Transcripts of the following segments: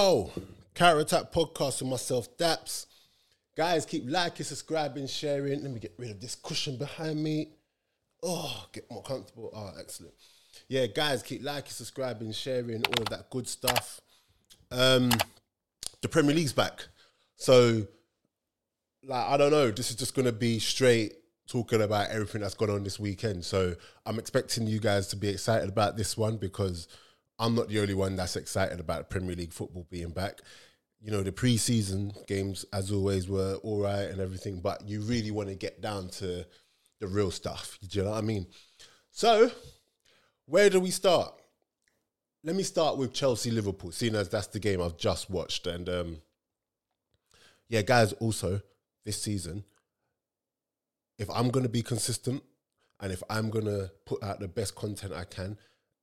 Counter Attack Podcast with myself, Daps. Guys, keep liking, subscribing, sharing. Let me get rid of this cushion behind me. Oh, get more comfortable. Oh, excellent. Yeah, guys, keep liking, subscribing, sharing, all of that good stuff. Um, the Premier League's back. So, like, I don't know. This is just gonna be straight talking about everything that's gone on this weekend. So I'm expecting you guys to be excited about this one because I'm not the only one that's excited about Premier League football being back. You know, the preseason games, as always, were all right and everything, but you really want to get down to the real stuff. Do you know what I mean? So, where do we start? Let me start with Chelsea Liverpool, seeing as that's the game I've just watched. And um, yeah, guys, also this season, if I'm going to be consistent and if I'm going to put out the best content I can,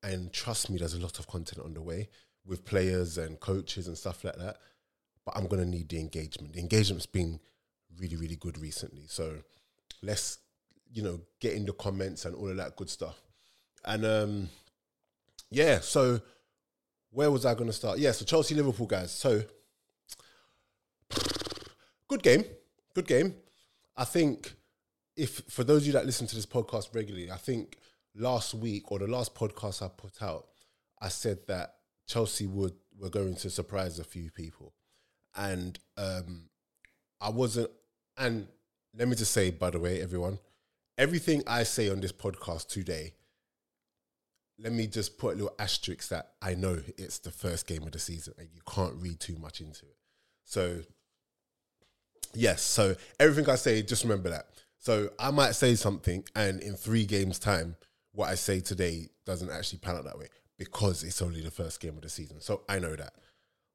and trust me, there's a lot of content on the way with players and coaches and stuff like that, but I'm going to need the engagement. The engagement's been really, really good recently. So let's, you know, get in the comments and all of that good stuff. And um, yeah, so where was I going to start? Yeah, so Chelsea Liverpool, guys. So good game. Good game. I think if for those of you that listen to this podcast regularly, I think last week or the last podcast I put out, I said that Chelsea would were going to surprise a few people, and um, I wasn't. And let me just say, by the way, everyone, everything I say on this podcast today, let me just put a little asterisk that I know it's the first game of the season and you can't read too much into it. So, yes, so everything I say, just remember that. So I might say something, and in three games' time, what I say today doesn't actually pan out that way because it's only the first game of the season. So I know that.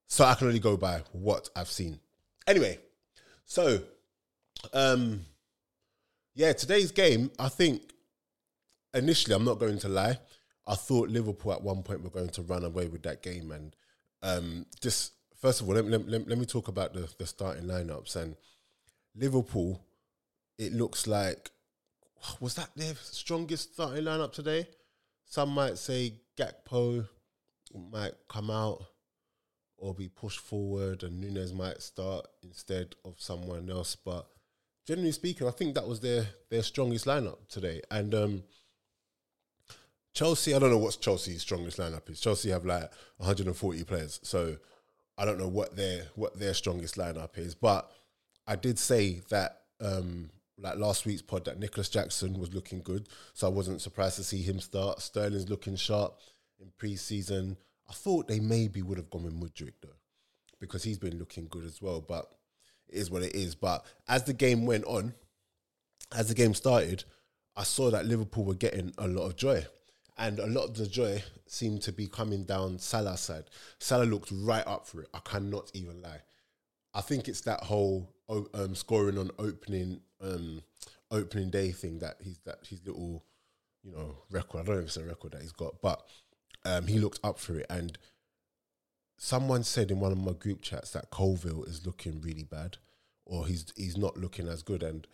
So I can only go by what I've seen. Anyway, so um yeah, today's game, I think initially I'm not going to lie, I thought Liverpool at one point were going to run away with that game and um just first of all let, let, let, let me talk about the, the starting lineups and Liverpool it looks like was that their strongest starting lineup today? Some might say Gakpo might come out or be pushed forward, and Nunez might start instead of someone else. But generally speaking, I think that was their their strongest lineup today. And um, Chelsea, I don't know what's Chelsea's strongest lineup is. Chelsea have like 140 players, so I don't know what their what their strongest lineup is. But I did say that um, like last week's pod that Nicolas Jackson was looking good, so I wasn't surprised to see him start. Sterling's looking sharp in pre-season. I thought they maybe would have gone with Mudryk though, because he's been looking good as well. But it is what it is. But as the game went on, as the game started, I saw that Liverpool were getting a lot of joy. And a lot of the joy seemed to be coming down Salah's side. Salah looked right up for it. I cannot even lie. I think it's that whole um, scoring on opening um, opening day thing that he's that his little you know record. I don't know if it's a record that he's got, but um, he looked up for it. And someone said in one of my group chats that Colwill is looking really bad, or he's he's not looking as good. And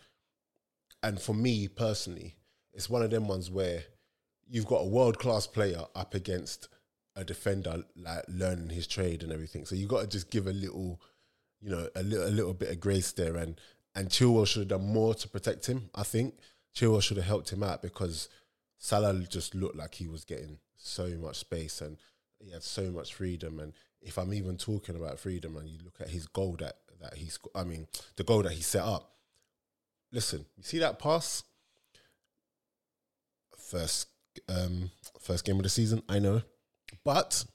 and for me personally, it's one of them ones where you've got a world class player up against a defender like learning his trade and everything. So you got to just give a little you know, a little, a little bit of grace there. And and Chilwell should have done more to protect him. I think Chilwell should have helped him out because Salah just looked like he was getting so much space and he had so much freedom. And if I'm even talking about freedom, and you look at his goal that that he's, I mean, the goal that he set up. Listen, you see that pass? First, um, first game of the season, I know, but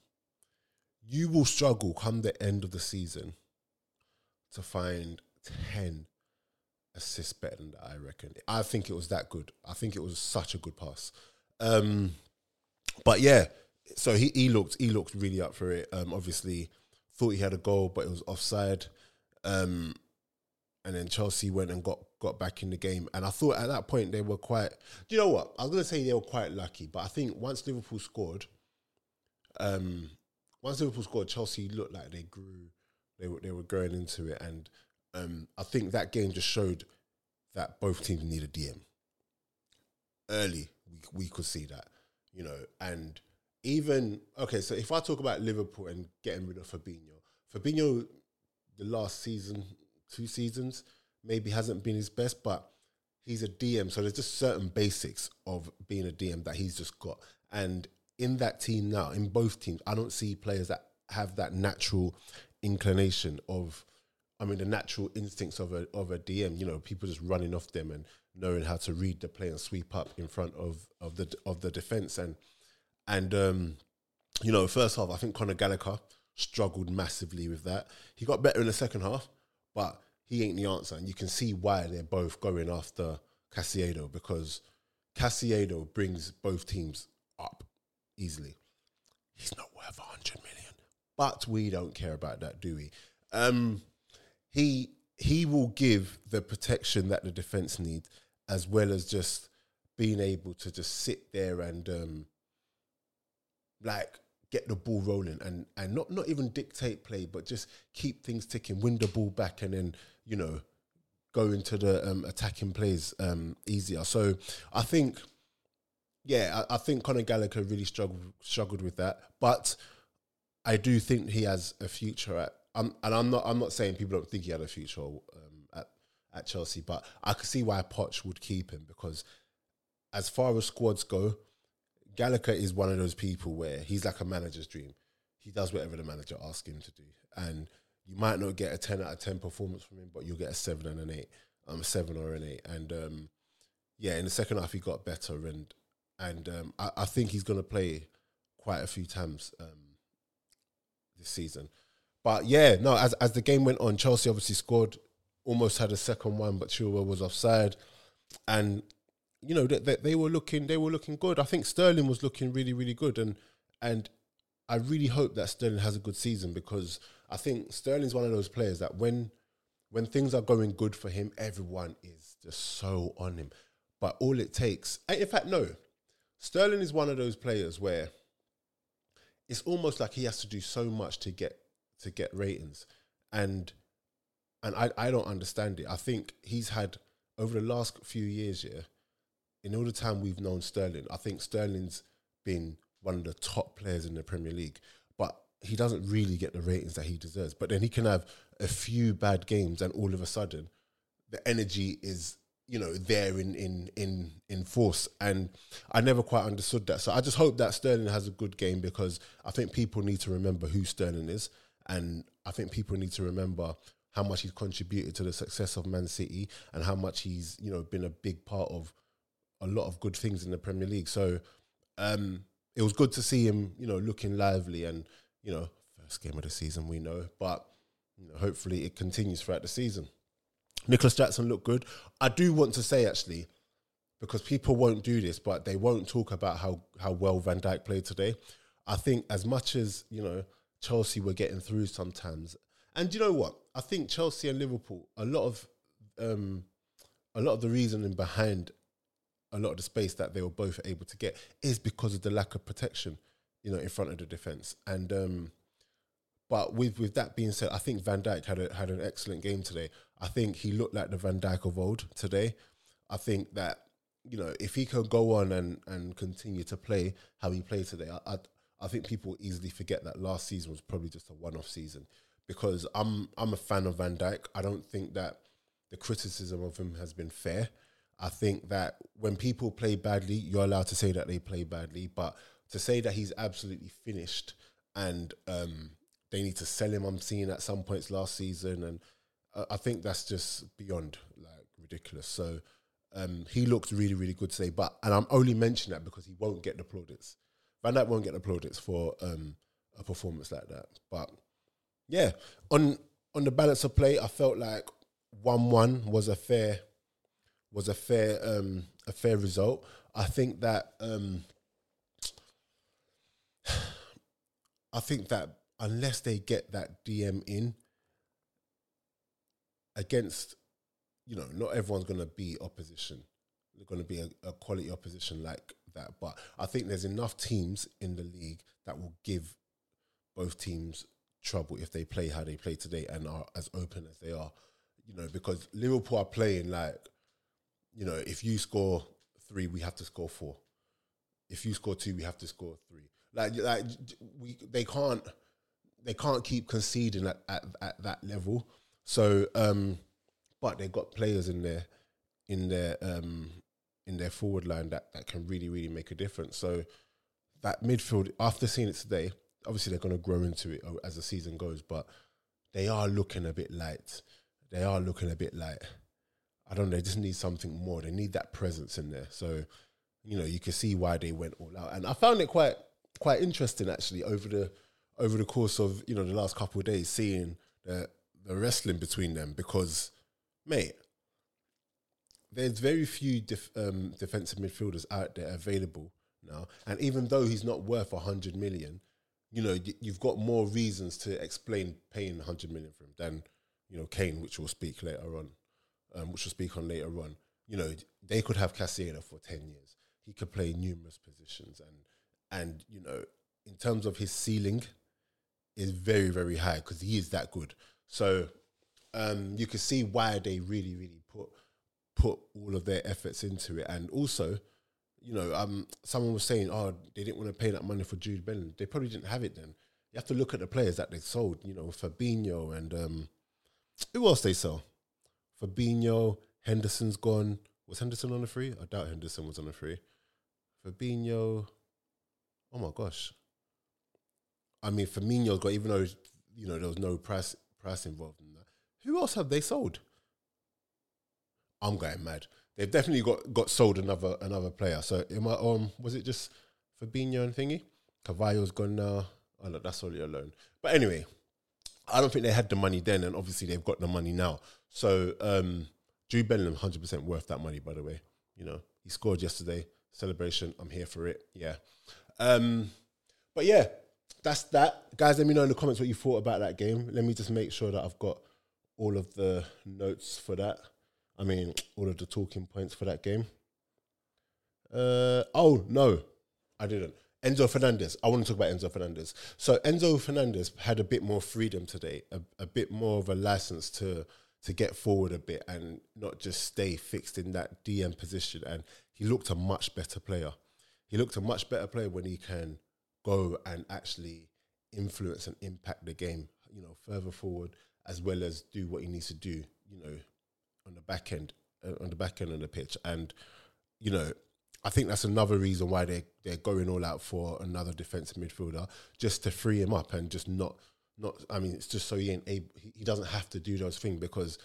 you will struggle come the end of the season to find 10 assists better than that, I reckon. I think it was that good. I think it was such a good pass. Um, but yeah, so he, he looked he looked really up for it. Um, obviously, thought he had a goal, but it was offside. Um, and then Chelsea went and got got back in the game. And I thought at that point they were quite. Do you know what? I was gonna say they were quite lucky, but I think once Liverpool scored, um, once Liverpool scored, Chelsea looked like they grew they were they were going into it, and um, I think that game just showed that both teams need a DM. Early, we we could see that, you know, and even okay. So if I talk about Liverpool and getting rid of Fabinho, Fabinho, the last season, two seasons, maybe hasn't been his best, but he's a DM, so there's just certain basics of being a DM that he's just got. And in that team now, in both teams, I don't see players that have that natural inclination of, I mean, the natural instincts of a of a DM. You know, people just running off them and knowing how to read the play and sweep up in front of of the of the defense and and um, you know, first half I think Conor Gallagher struggled massively with that. He got better in the second half, but he ain't the answer, and you can see why they're both going after Caicedo because Caicedo brings both teams up easily. He's not worth a hundred million, but we don't care about that, do we? Um, he he will give the protection that the defense need, as well as just being able to just sit there and um, like get the ball rolling and and not not even dictate play, but just keep things ticking, win the ball back, and then you know go into the um, attacking plays um, easier. So I think, yeah, I, I, think Conor Gallagher really struggled struggled with that, but I do think he has a future at. Um, and I'm not. I'm not saying people don't think he had a future um, at at Chelsea, but I could see why Poch would keep him because, as far as squads go, Gallagher is one of those people where he's like a manager's dream. He does whatever the manager asks him to do, and you might not get a ten out of ten performance from him, but you'll get a seven and an eight, um, a seven or an eight. And um, yeah, in the second half he got better, and and um, I, I, think he's going to play quite a few times um, this season. But yeah, no, as as the game went on, Chelsea obviously scored, almost had a second one, but Chilwell was offside, and you know they, they were looking they were looking good. I think Sterling was looking really really good, and and I really hope that Sterling has a good season because I think Sterling's one of those players that when when things are going good for him, everyone is just so on him. But all it takes, in fact, no, Sterling is one of those players where it's almost like he has to do so much to get to get ratings, and and I I don't understand it. I think he's had over the last few years, yeah, in all the time we've known Sterling, I think Sterling's been one of the top players in the Premier League, but he doesn't really get the ratings that he deserves. But then he can have a few bad games, and all of a sudden, the energy is you know there in in in in force. And I never quite understood that. So I just hope that Sterling has a good game because I think people need to remember who Sterling is, and I think people need to remember how much he's contributed to the success of Man City and how much he's you know been a big part of a lot of good things in the Premier League. So um, it was good to see him, you know, looking lively and you know, first game of the season we know, but you know, hopefully it continues throughout the season. Nicolas Jackson looked good. I do want to say actually, because people won't do this, but they won't talk about how how well Van Dijk played today. I think as much as you know Chelsea were getting through sometimes, and you know what? I think Chelsea and Liverpool a lot of um, a lot of the reasoning behind a lot of the space that they were both able to get is because of the lack of protection, you know, in front of the defense. And um, but with with that being said, I think Van Dijk had a, had an excellent game today. I think he looked like the Van Dijk of old today. I think that you know if he can go on and and continue to play how he played today, I I, I think people easily forget that last season was probably just a one off season because I'm I'm a fan of Van Dijk. I don't think that the criticism of him has been fair. I think that when people play badly, you're allowed to say that they play badly, but to say that he's absolutely finished and um, they need to sell him, I'm seeing at some points last season, and I think that's just beyond like ridiculous. So um, he looked really, really good today, but and I'm only mentioning that because he won't get the plaudits. Van Dijk won't get plaudits for um, a performance like that. But yeah, on on the balance of play, I felt like one one was a fair was a fair um, a fair result. I think that um, I think that unless they get that DM in against, you know, not everyone's going to be opposition. They're going to be a, a quality opposition like that. But I think there's enough teams in the league that will give both teams trouble if they play how they play today and are as open as they are. You know, because Liverpool are playing like you know, if you score three, we have to score four. If you score two, we have to score three. Like, like we, they can't, they can't keep conceding at, at, at that level. So, um, but they got players in there in their um, in their forward line that, that can really really make a difference. So that midfield, after seeing it today, obviously they're going to grow into it oh, as the season goes, but they are looking a bit light. They are looking a bit light. I don't know. They just need something more. They need that presence in there. So, you know, you can see why they went all out. And I found it quite quite interesting actually over the over the course of you know the last couple of days, seeing the the wrestling between them because, mate, there's very few def, um, defensive midfielders out there available now. And even though he's not worth hundred million, you know, you've got more reasons to explain paying 100 million for him than, you know, Kane, which we'll speak later on, um, which we'll speak on later on. You know, they could have Caicedo for 10 years. He could play numerous positions. And, and you know, in terms of his ceiling, is very, very high because he is that good. So um, you can see why they really, really put put all of their efforts into it. And also, you know, um, someone was saying, oh, they didn't want to pay that money for Jude Bellingham. They probably didn't have it then. You have to look at the players that they sold. You know, Fabinho and um, who else they sell? Fabinho, Henderson's gone. Was Henderson on the free? I doubt Henderson was on the free. Fabinho. Oh my gosh. I mean, Firmino's got even though you know there was no price price involved in that. Who else have they sold? I'm going mad they've definitely got got sold another another player. So am I, um was it just Fabinho and thingy? Cavallo's gone now. Oh that's already alone. But anyway, I don't think they had the money then, and obviously they've got the money now. So um Jude Bellingham, hundred percent worth that money. By the way, you know he scored yesterday. Celebration. I'm here for it. Yeah. Um, but yeah, that's that. Guys, let me know in the comments what you thought about that game. Let me just make sure that I've got all of the notes for that. I mean, all of the talking points for that game. Uh, oh, no, I didn't. Enzo Fernandez. I want to talk about Enzo Fernandez. So Enzo Fernandez had a bit more freedom today, a, a bit more of a license to to get forward a bit and not just stay fixed in that DM position. And he looked a much better player. He looked a much better player when he can go and actually influence and impact the game, you know, further forward as well as do what he needs to do, you know, on the back end, uh, on the back end of the pitch, and you know, I think that's another reason why they they're going all out for another defensive midfielder just to free him up and just not not. I mean, it's just so he ain't able, he doesn't have to do those things because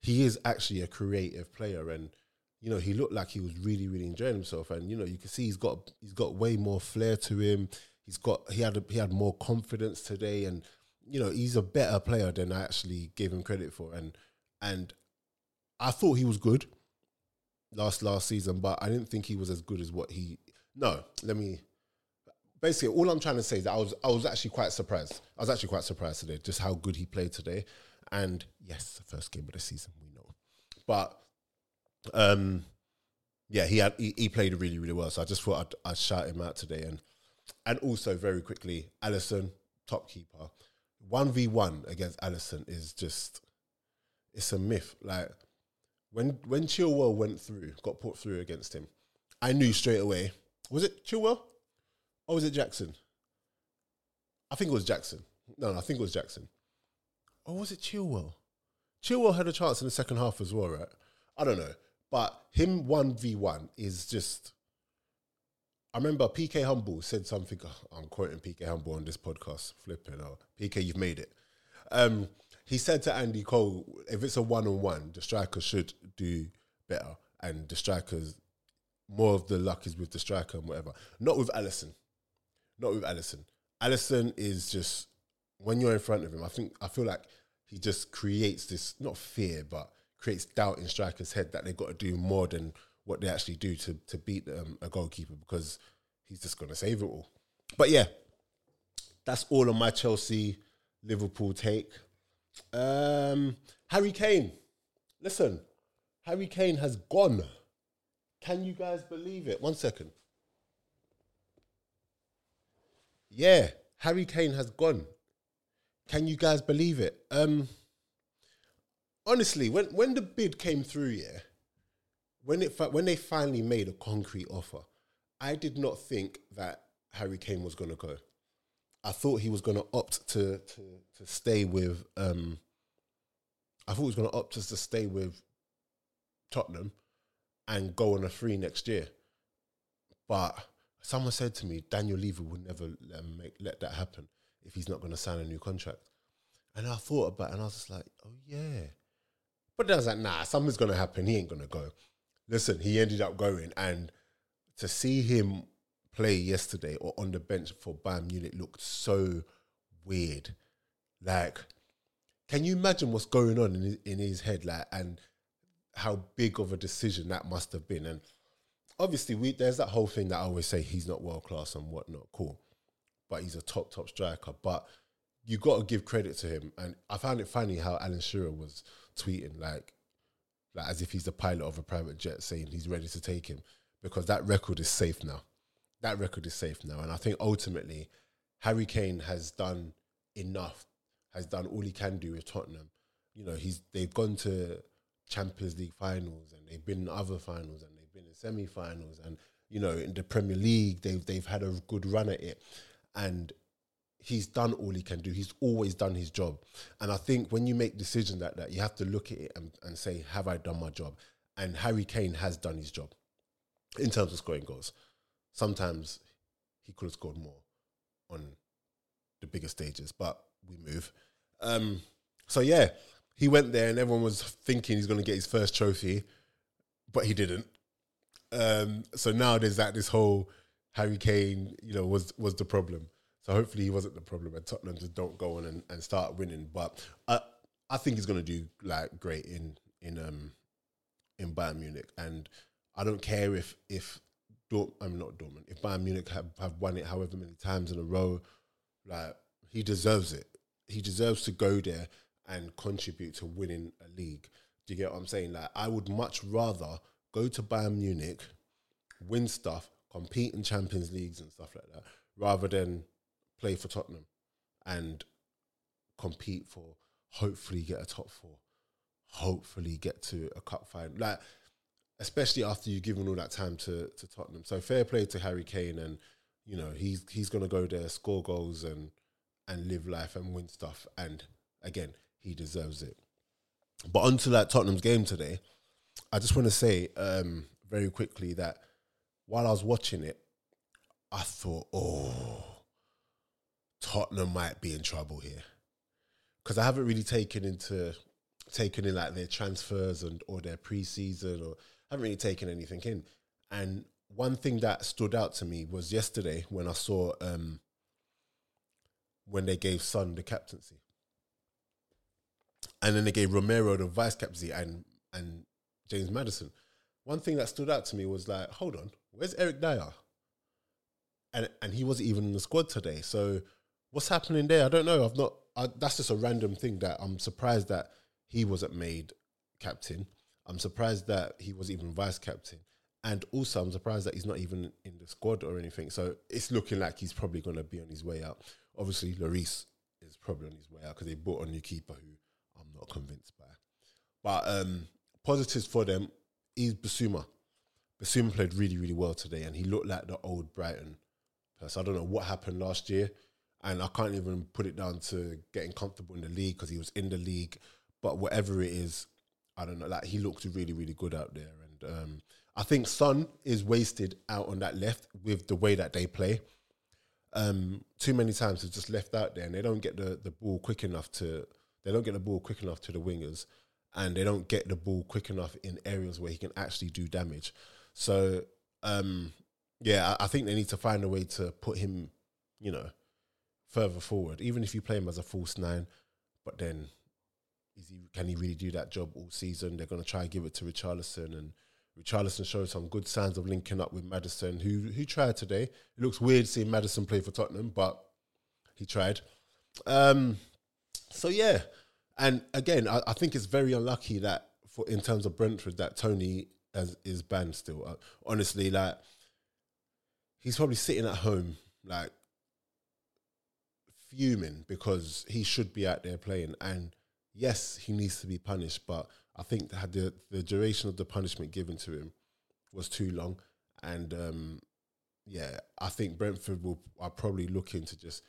he is actually a creative player. And you know he looked like he was really really enjoying himself. And you know you can see he's got he's got way more flair to him. He's got he had a, he had more confidence today. And you know he's a better player than I actually gave him credit for. And and I thought he was good last last season, but I didn't think he was as good as what he. No, let me. Basically, all I'm trying to say is that I was I was actually quite surprised. I was actually quite surprised today, just how good he played today. And yes, the first game of the season, we know, but um, yeah, he had he, he played really really well. So I just thought I'd, I'd shout him out today, and and also very quickly, Alisson, top keeper, one v one against Alisson is just it's a myth. Like when when Chilwell went through, got put through against him, I knew straight away. Was it Chilwell or was it Jackson? I think it was Jackson. No, no, I think it was Jackson. Or was it Chilwell? Chilwell had a chance in the second half as well, right? I don't know. But him 1v1 is just. I remember PK Humble said something. I'm quoting PK Humble on this podcast. Flipping out. PK, you've made it. Um, he said to Andy Cole, if it's a one on one, the striker should do better, and the strikers more of the luck is with the striker and whatever. Not with Alisson. Not with Alisson. Alisson is just when you're in front of him. I think I feel like he just creates this not fear, but creates doubt in strikers' head that they've got to do more than what they actually do to to beat um, a goalkeeper because he's just going to save it all. But yeah, that's all on my Chelsea Liverpool take. Um, Harry Kane. Listen, Harry Kane has gone. Can you guys believe it? One second. Yeah, Harry Kane has gone. Can you guys believe it? Um, honestly, when when the bid came through, yeah, when it when they finally made a concrete offer, I did not think that Harry Kane was going to go. I thought he was going to opt to to to stay with. Um, I thought he was going to opt just to stay with Tottenham and go on a free next year. But someone said to me, Daniel Levy would never um, make, let that happen if he's not going to sign a new contract. And I thought about it and I was just like, oh, yeah. But then I was like, nah, something's going to happen. He ain't going to go. Listen, he ended up going. And to see him play yesterday or on the bench for Bayern Munich looked so weird. Like, can you imagine what's going on in his, in his head? Like, and how big of a decision that must have been. And obviously, we there's that whole thing that I always say he's not world class and whatnot. Cool, but he's a top top striker. But you got to give credit to him. And I found it funny how Alan Shearer was tweeting like, like as if he's the pilot of a private jet, saying he's ready to take him because that record is safe now. That record is safe now, and I think ultimately Harry Kane has done enough, has done all he can do with Tottenham. You know, he's they've gone to Champions League finals and they've been in other finals and they've been in semi-finals and you know in the Premier League they've they've had a good run at it. And he's done all he can do. He's always done his job. And I think when you make decisions like that you have to look at it and, and say have I done my job? And Harry Kane has done his job in terms of scoring goals sometimes he could have scored more on the bigger stages but we move um so yeah he went there and everyone was thinking he's going to get his first trophy, but he didn't. Um, so now there's that this whole Harry Kane, you know, was was the problem. So hopefully he wasn't the problem, and Tottenham just don't go on and, and start winning. But I I think he's going to do like great in in um in Bayern Munich, and I don't care if if I'm not Dortmund. If Bayern Munich have, have won it however many times in a row, like he deserves it. He deserves to go there and contribute to winning a league. Do you get what I'm saying? Like, I would much rather go to Bayern Munich, win stuff, compete in Champions Leagues and stuff like that, rather than play for Tottenham and compete for hopefully get a top four, hopefully get to a cup final. Like, especially after you've given all that time to to Tottenham. So fair play to Harry Kane, and you know he's he's gonna go there, score goals, and and live life and win stuff. And again, he deserves it. But onto that Tottenham's game today, I just want to say um, very quickly that while I was watching it, I thought, oh, Tottenham might be in trouble here because I haven't really taken into taken in like their transfers and or their preseason or haven't really taken anything in. And one thing that stood out to me was yesterday when I saw um, when they gave Son the captaincy and then they gave Romero the vice captaincy and and James Maddison. One thing that stood out to me was like, hold on, where's Eric Dier? And and he wasn't even in the squad today. So what's happening there? I don't know. I've not. I, that's just a random thing that I'm surprised that he wasn't made captain. I'm surprised that he was even vice captain. And also, I'm surprised that he's not even in the squad or anything. So it's looking like he's probably going to be on his way out. Obviously, Lloris is probably on his way out because they bought a new keeper who I'm not convinced by. But um, positives for them is Bissouma. Bissouma played really, really well today, and he looked like the old Brighton person. I don't know what happened last year, and I can't even put it down to getting comfortable in the league because he was in the league. But whatever it is, I don't know. Like he looked really, really good out there, and um, I think Son is wasted out on that left with the way that they play. Um, too many times he's just left out there, and they don't get the, the ball quick enough to they don't get the ball quick enough to the wingers, and they don't get the ball quick enough in areas where he can actually do damage. So, um, yeah, I, I think they need to find a way to put him, you know, further forward. Even if you play him as a false nine, but then is he can he really do that job all season? They're going to try and give it to Richarlison, and Richarlison showed some good signs of linking up with Maddison, who who tried today. It looks weird seeing Maddison play for Tottenham, but he tried. Um, so yeah, and again, I, I, think it's very unlucky that for in terms of Brentford that Toney has, is banned still. Uh, honestly, like he's probably sitting at home like fuming because he should be out there playing. And yes, he needs to be punished, but I think the the duration of the punishment given to him was too long. And um, yeah, I think Brentford will are probably looking to just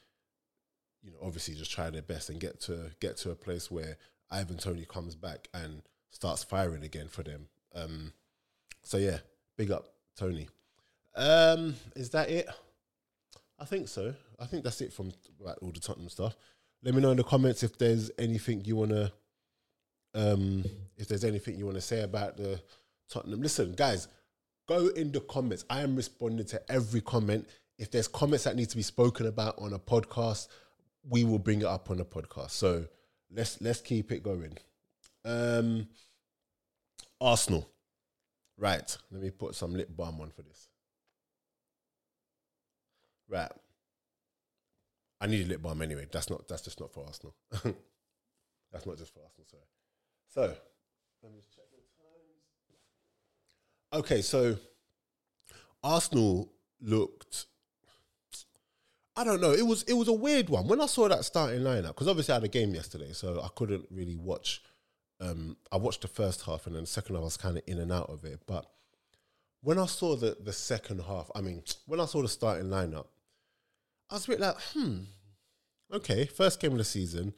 you know, obviously just try their best and get to get to a place where Ivan Toney comes back and starts firing again for them. Um, so yeah, big up Toney. Um, is that it? I think so. I think that's it from all the Tottenham stuff. Let me know in the comments if there's anything you wanna, um, if there's anything you wanna say about the Tottenham. Listen, guys, go in the comments. I am responding to every comment. If there's comments that need to be spoken about on a podcast, we will bring it up on a podcast. So let's let's keep it going. Um, Arsenal. Right. Let me put some lip balm on for this. Right. I need a lip balm anyway. That's not that's just not for Arsenal. that's not just for Arsenal, sorry. So let me just check the times. Okay, so Arsenal looked I don't know. It was it was a weird one when I saw that starting lineup because obviously I had a game yesterday, so I couldn't really watch. Um, I watched the first half and then the second half I was kind of in and out of it. But when I saw the the second half, I mean, when I saw the starting lineup, I was a bit like, hmm, okay, first game of the season,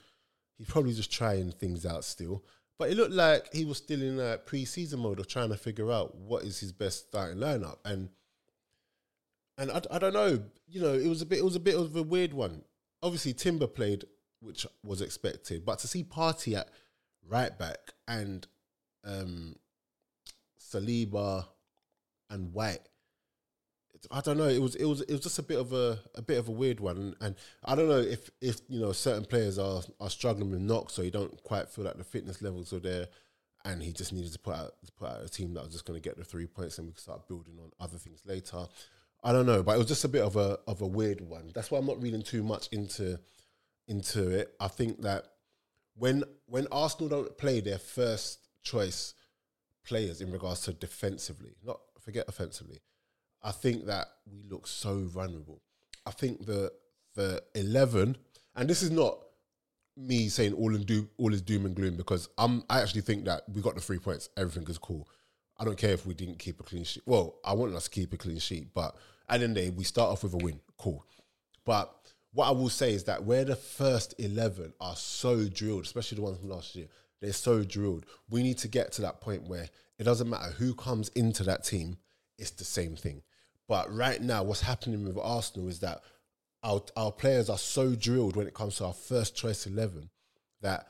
he's probably just trying things out still. But it looked like he was still in a pre-season mode of trying to figure out what is his best starting lineup and and I, I don't know, you know, it was a bit, it was a bit of a weird one. Obviously, Timber played, which was expected, but to see Partey at right back and um, Saliba and White, I don't know. It was it was it was just a bit of a a bit of a weird one, and I don't know if if you know certain players are are struggling with knocks, so you don't quite feel like the fitness levels are there, and he just needed to put out to put out a team that was just going to get the three points, and we can start building on other things later. I don't know, but it was just a bit of a of a weird one. That's why I'm not reading too much into into it. I think that when when Arsenal don't play their first choice players in regards to defensively, not forget offensively, I think that we look so vulnerable. I think the the eleven, and this is not me saying all in doom, all is doom and gloom because I'm I actually think that we got the three points, everything is cool. I don't care if we didn't keep a clean sheet. Well, I want us to keep a clean sheet, but at the end of the day, we start off with a win. Cool. But what I will say is that where the first 11 are so drilled, especially the ones from last year, they're so drilled. We need to get to that point where it doesn't matter who comes into that team, it's the same thing. But right now, what's happening with Arsenal is that our, our players are so drilled when it comes to our first choice 11 that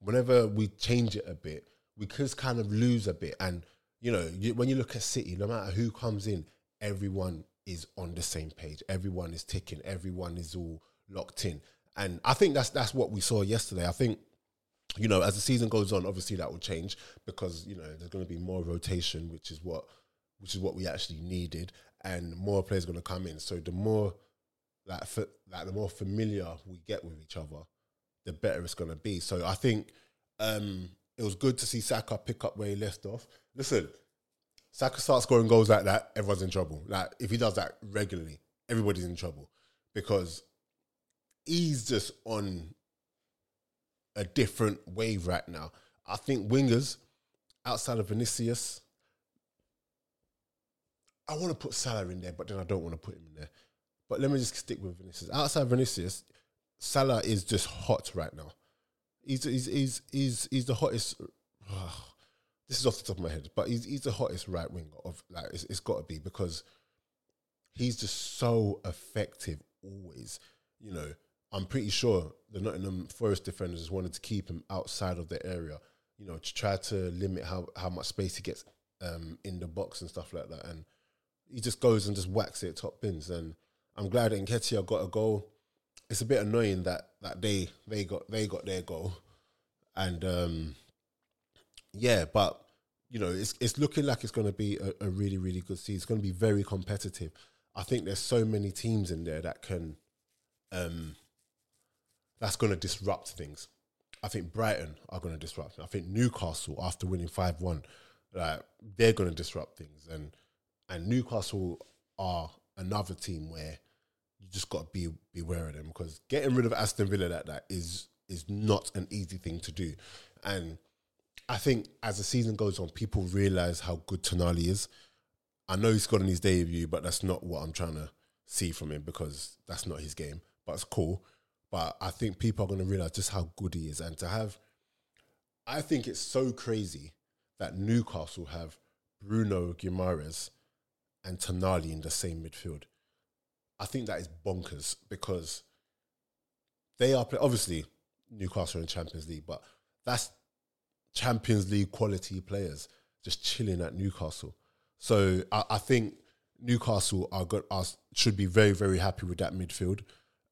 whenever we change it a bit, we just kind of lose a bit. And, you know, you, when you look at City, no matter who comes in, everyone is on the same page. Everyone is ticking. Everyone is all locked in. And I think that's that's what we saw yesterday. I think, you know, as the season goes on, obviously that will change because you know there's going to be more rotation, which is what which is what we actually needed, and more players going to come in. So the more like for, like the more familiar we get with each other, the better it's going to be. So I think um, it was good to see Saka pick up where he left off. Listen, Saka starts scoring goals like that, everyone's in trouble. Like if he does that regularly, everybody's in trouble because he's just on a different wave right now. I think wingers outside of Vinicius, I want to put Salah in there, but then I don't want to put him in there. But let me just stick with Vinicius. Outside Vinicius, Salah is just hot right now. He's he's he's he's, he's the hottest. this is off the top of my head, but he's he's the hottest right winger of like it's, it's got to be because he's just so effective always. You know, I'm pretty sure the Nottingham Forest defenders wanted to keep him outside of the area. You know, to try to limit how how much space he gets um, in the box and stuff like that. And he just goes and just whacks it top bins. And I'm glad Nketiah got a goal. It's a bit annoying that that they they got they got their goal, and um, yeah, but you know, it's it's looking like it's going to be a, a, really really good season. It's going to be very competitive. I think there's so many teams in there that can, um, that's going to disrupt things. I think Brighton are going to disrupt. I think Newcastle, after winning five one, like they're going to disrupt things, and and Newcastle are another team where you just got to be beware of them because getting rid of Aston Villa like that is is not an easy thing to do, and I think as the season goes on, people realize how good Tonali is. I know he's got on his debut, but that's not what I'm trying to see from him because that's not his game. But it's cool. but I think people are going to realize just how good he is, and to have, I think it's so crazy that Newcastle have Bruno Guimaraes and Tonali in the same midfield. I think that is bonkers because they are play- obviously Newcastle in Champions League, but that's Champions League quality players just chilling at Newcastle. So I, I think Newcastle are good. Are, should be very very happy with that midfield.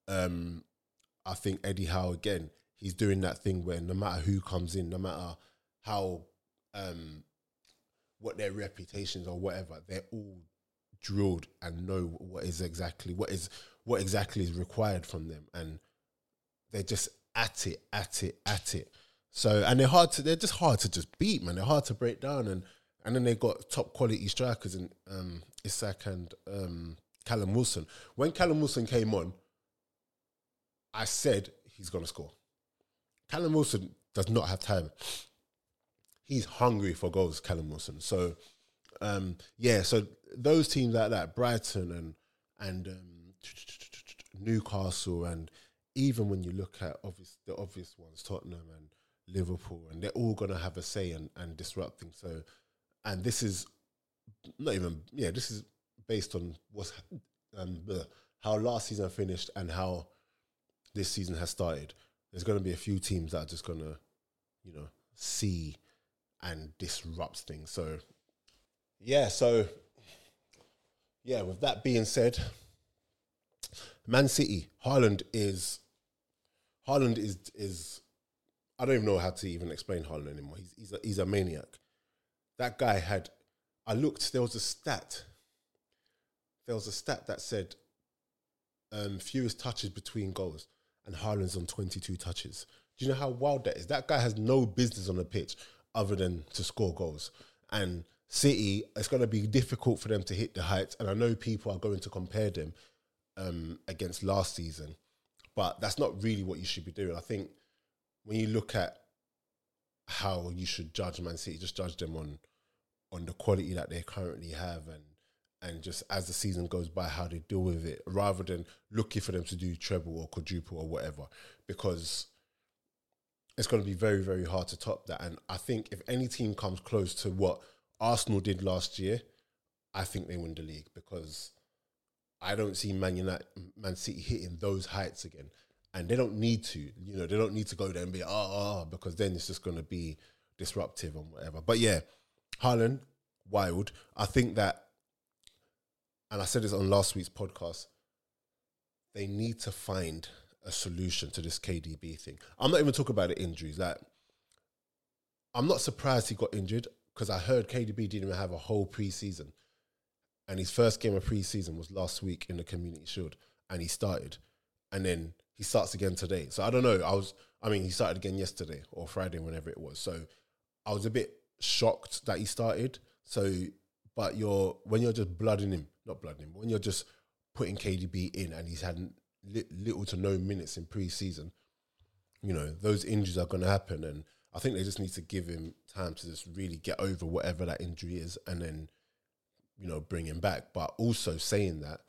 Um, I think Eddie Howe again. He's doing that thing where no matter who comes in, no matter how um, what their reputations or whatever, they're all drilled and know what is exactly what is what exactly is required from them, and they're just at it, at it, at it. So and they're hard to they're just hard to just beat, man. They're hard to break down, and and then they got top quality strikers in um, Isak and um, Callum Wilson. When Callum Wilson came on, I said he's gonna score. Callum Wilson does not have time. He's hungry for goals, Callum Wilson. So um, yeah, so those teams like that, Brighton and and um, Newcastle, and even when you look at obvious the obvious ones, Tottenham and Liverpool, and they're all gonna have a say and, and disrupt things. So, and this is not even yeah, this is based on what's um, how last season finished and how this season has started. There's gonna be a few teams that are just gonna, you know, see and disrupt things. So yeah, so yeah, with that being said, Man City, Haaland is Haaland is is I don't even know how to even explain Haaland anymore. He's he's a, he's a maniac. That guy had I looked there was a stat. There was a stat that said um, fewest touches between goals and Haaland's on 22 touches. Do you know how wild that is? That guy has no business on the pitch other than to score goals. And City, it's going to be difficult for them to hit the heights. And I know people are going to compare them um, against last season, but that's not really what you should be doing. I think when you look at how you should judge Man City, just judge them on on the quality that they currently have and and just as the season goes by, how they deal with it, rather than looking for them to do treble or quadruple or whatever, because it's going to be very, very hard to top that. And I think if any team comes close to what Arsenal did last year, I think they win the league because I don't see Man United, Man City hitting those heights again, and they don't need to. You know, they don't need to go there and be ah oh, oh, because then it's just going to be disruptive and whatever. But yeah, Haaland, wild. I think that, and I said this on last week's podcast. They need to find a solution to this KDB thing. I'm not even talking about the injuries. Like, I'm not surprised he got injured because I heard KDB didn't even have a whole preseason, and his first game of preseason was last week in the Community Shield, and he started, and then he starts again today. So I don't know. I was, I mean, he started again yesterday or Friday, whenever it was. So I was a bit shocked that he started. So, but you're when you're just blooding him, not blooding him, when you're just putting KDB in, and he's had li- little to no minutes in preseason, you know, those injuries are going to happen, and I think they just need to give him time to just really get over whatever that injury is, and then, you know, bring him back. But also saying that,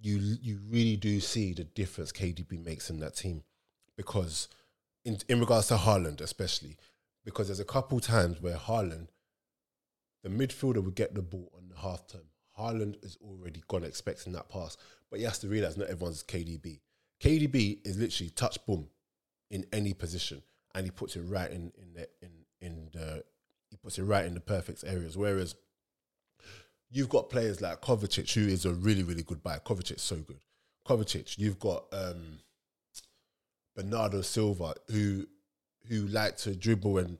you you really do see the difference KDB makes in that team, because in in regards to Haaland especially, because there's a couple times where Haaland, the midfielder would get the ball on the half turn. Haaland is already gone expecting that pass, but he has to realize not everyone's KDB. KDB is literally touch boom in any position, and he puts it right in in the in in the he puts it right in the perfect areas. Whereas you've got players like Kovacic, who is a really really good buy. Kovacic so good. Kovacic, you've got um, Bernardo Silva, who who like to dribble and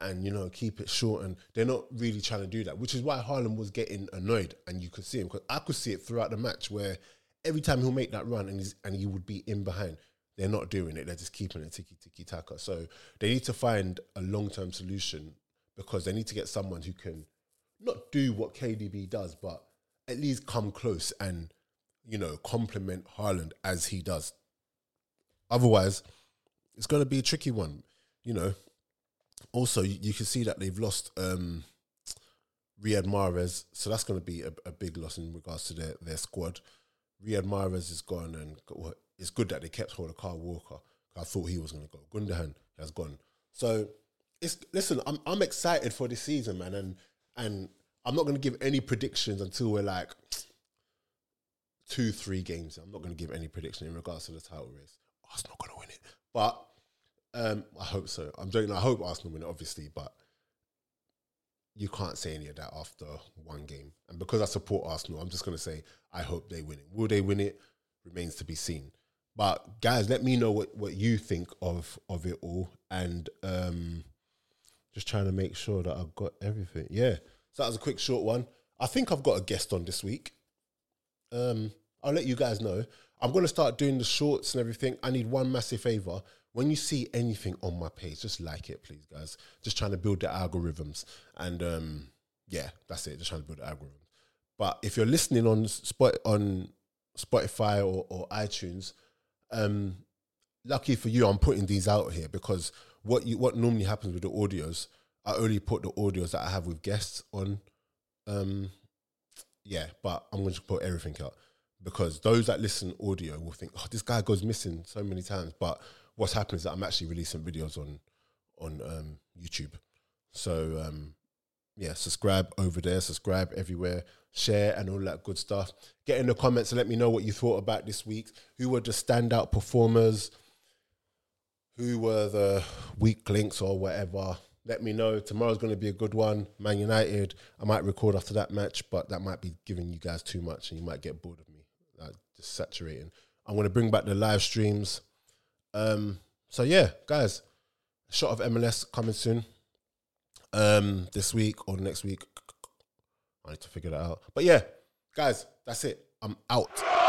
and you know keep it short, and they're not really trying to do that, which is why Haaland was getting annoyed, and you could see him because I could see it throughout the match where every time he'll make that run and and he would be in behind. They're not doing it. They're just keeping it tiki tiki taka. So they need to find a long term solution because they need to get someone who can not do what KDB does, but at least come close and you know complement Haaland as he does. Otherwise, it's going to be a tricky one. You know. Also, you, you can see that they've lost um, Riyad Mahrez, so that's going to be a, a big loss in regards to their, their squad. Riyad Mahrez is gone, and what it's good that they kept hold of Kyle Walker. I thought he was going to go. Gundogan has gone. So it's listen. I'm I'm excited for this season, man, and and I'm not going to give any predictions until we're like two, three games. I'm not going to give any prediction in regards to the title race. Arsenal going to win it, but um, I hope so. I'm joking. I hope Arsenal win it, obviously, but you can't say any of that after one game. And because I support Arsenal, I'm just going to say I hope they win it. Will they win it? Remains to be seen. But guys, let me know what, what you think of of it all, and um, just trying to make sure that I've got everything. Yeah, so that was a quick short one. I think I've got a guest on this week. Um, I'll let you guys know. I'm going to start doing the shorts and everything. I need one massive favor. When you see anything on my page, just like it, please, guys. Just trying to build the algorithms. And um, yeah, that's it. Just trying to build the algorithms. But if you're listening on Spot on Spotify or, or iTunes, um, lucky for you, I'm putting these out here because what you what normally happens with the audios, I only put the audios that I have with guests on. Um, yeah, but I'm going to put everything out because those that listen audio will think, oh, this guy goes missing so many times. But what's happening is that I'm actually releasing videos on on um, YouTube. So um, yeah, subscribe over there, subscribe everywhere, share and all that good stuff. Get in the comments and let me know what you thought about this week. Who were the standout performers? Who were the weak links or whatever? Let me know. Tomorrow's going to be a good one. Man United. I might record after that match, but that might be giving you guys too much, and you might get bored of me. Like, just saturating. I'm going to bring back the live streams. Um, so yeah, guys, shot of MLS coming soon. Um, this week or next week. I need to figure that out. But yeah, guys, that's it. I'm out.